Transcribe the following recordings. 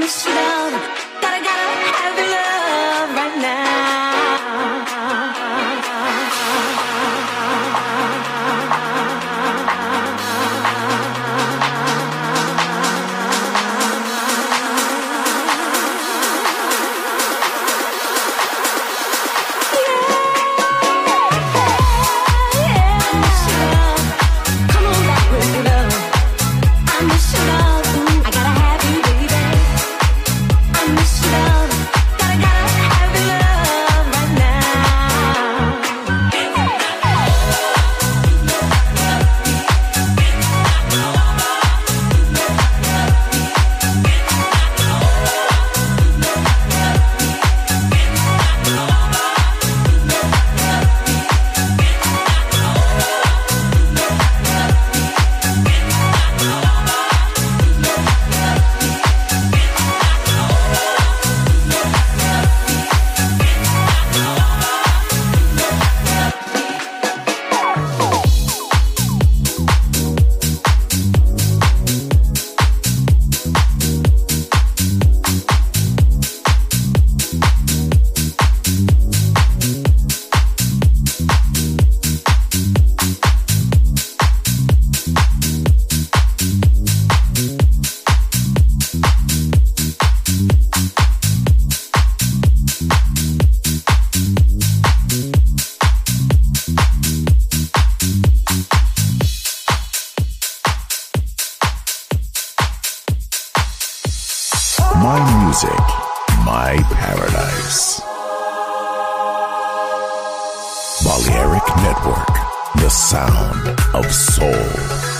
miss you down. Gotta, gotta have your love. My music, my paradise. Balearic Network, the sound of soul.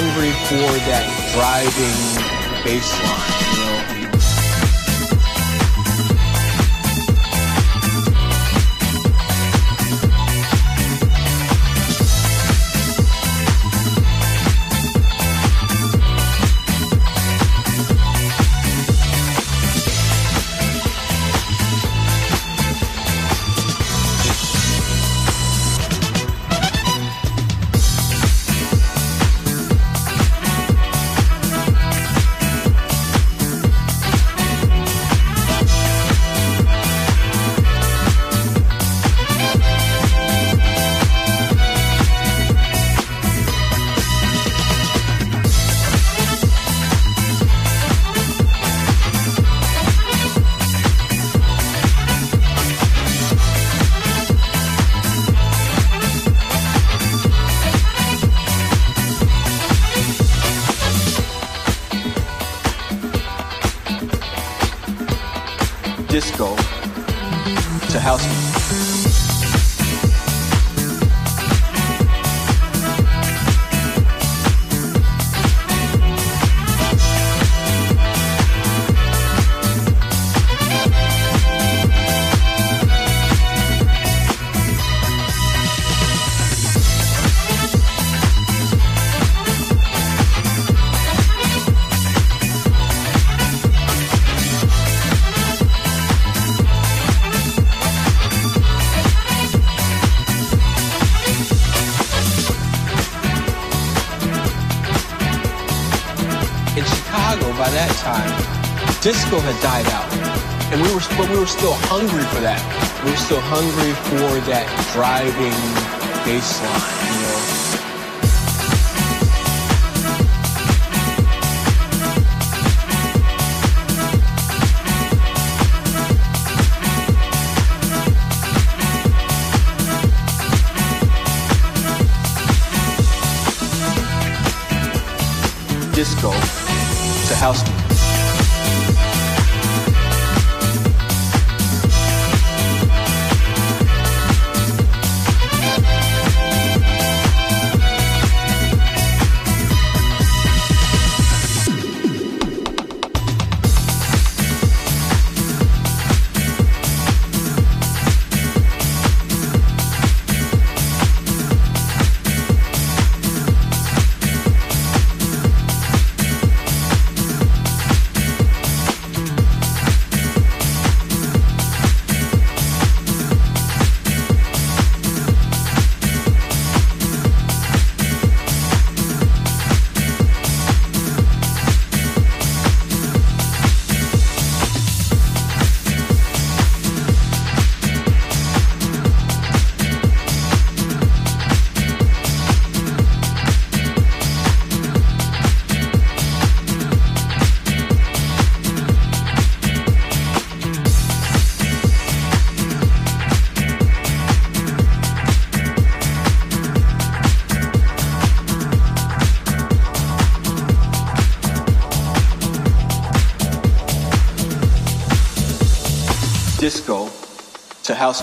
hungry for that driving baseline, you know. to house. Disco had died out. And we were, but we were still hungry for that. We were still hungry for that driving bass line, house